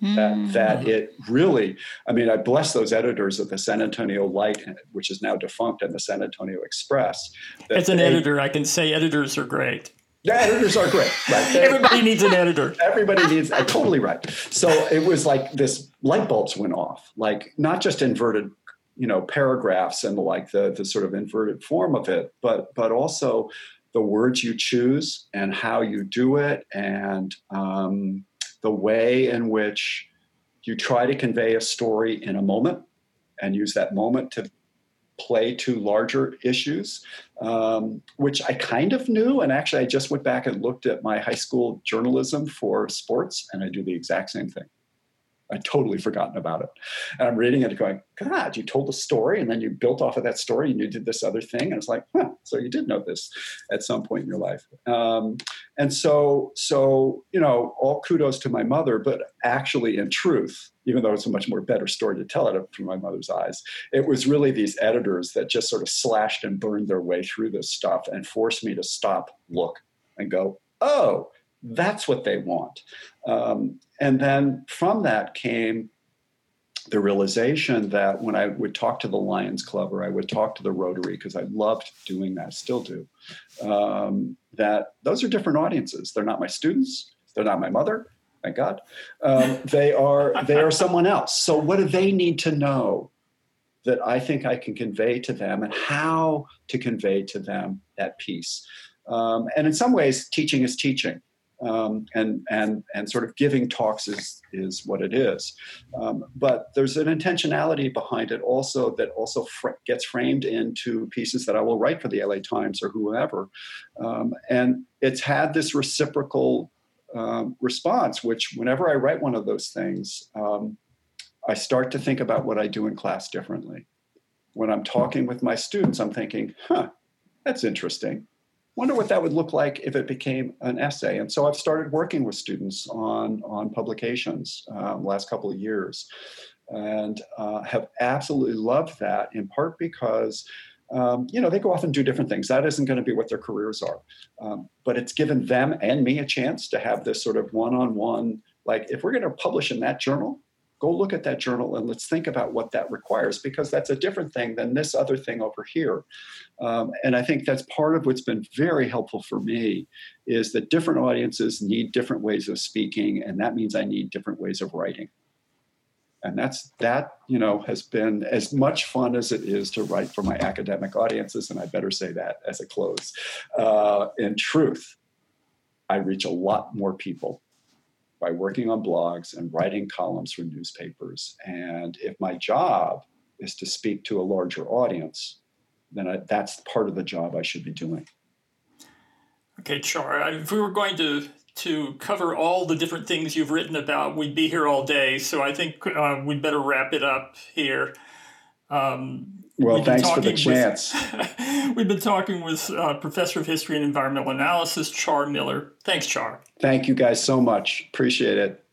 That, hmm. that it really, I mean, I bless those editors of the San Antonio Light, which is now defunct, and the San Antonio Express. As an they, editor, I can say editors are great. Yeah, editors are great. Right? everybody needs an editor. Everybody needs. Uh, totally right. So it was like this light bulbs went off. Like not just inverted, you know, paragraphs and like the the sort of inverted form of it, but but also the words you choose and how you do it and um, the way in which you try to convey a story in a moment and use that moment to play to larger issues, um, which I kind of knew. And actually, I just went back and looked at my high school journalism for sports, and I do the exact same thing. I'd totally forgotten about it. And I'm reading it going, God, you told a story and then you built off of that story and you did this other thing. And it's like, huh, so you did know this at some point in your life. Um, and so, so, you know, all kudos to my mother, but actually in truth, even though it's a much more better story to tell it from my mother's eyes, it was really these editors that just sort of slashed and burned their way through this stuff and forced me to stop, look, and go, oh, that's what they want. Um, and then from that came the realization that when I would talk to the Lions Club or I would talk to the Rotary, because I loved doing that, still do, um, that those are different audiences. They're not my students, they're not my mother, thank God. Um, they are they are someone else. So what do they need to know that I think I can convey to them, and how to convey to them that piece? Um, and in some ways, teaching is teaching um, and and and sort of giving talks is is what it is. Um, but there's an intentionality behind it also that also fr- gets framed into pieces that I will write for the LA Times or whoever, um, and it's had this reciprocal um, response. Which whenever I write one of those things, um, I start to think about what I do in class differently. When I'm talking with my students, I'm thinking, "Huh, that's interesting." Wonder what that would look like if it became an essay. And so I've started working with students on, on publications um, last couple of years. And uh, have absolutely loved that in part because um, you know they go off and do different things. That isn't going to be what their careers are. Um, but it's given them and me a chance to have this sort of one-on-one like if we're going to publish in that journal go look at that journal and let's think about what that requires because that's a different thing than this other thing over here. Um, and i think that's part of what's been very helpful for me is that different audiences need different ways of speaking and that means i need different ways of writing. And that's that you know has been as much fun as it is to write for my academic audiences and i better say that as a close uh, in truth i reach a lot more people by working on blogs and writing columns for newspapers. And if my job is to speak to a larger audience, then I, that's part of the job I should be doing. Okay, Char. If we were going to to cover all the different things you've written about, we'd be here all day. So I think uh, we'd better wrap it up here. Um, well, thanks for the chance. With, we've been talking with uh, Professor of History and Environmental Analysis, Char Miller. Thanks, Char. Thank you guys so much. Appreciate it.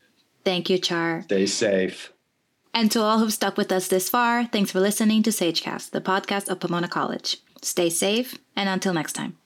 Thank you, Char. Stay safe. And to all who've stuck with us this far, thanks for listening to Sagecast, the podcast of Pomona College. Stay safe, and until next time.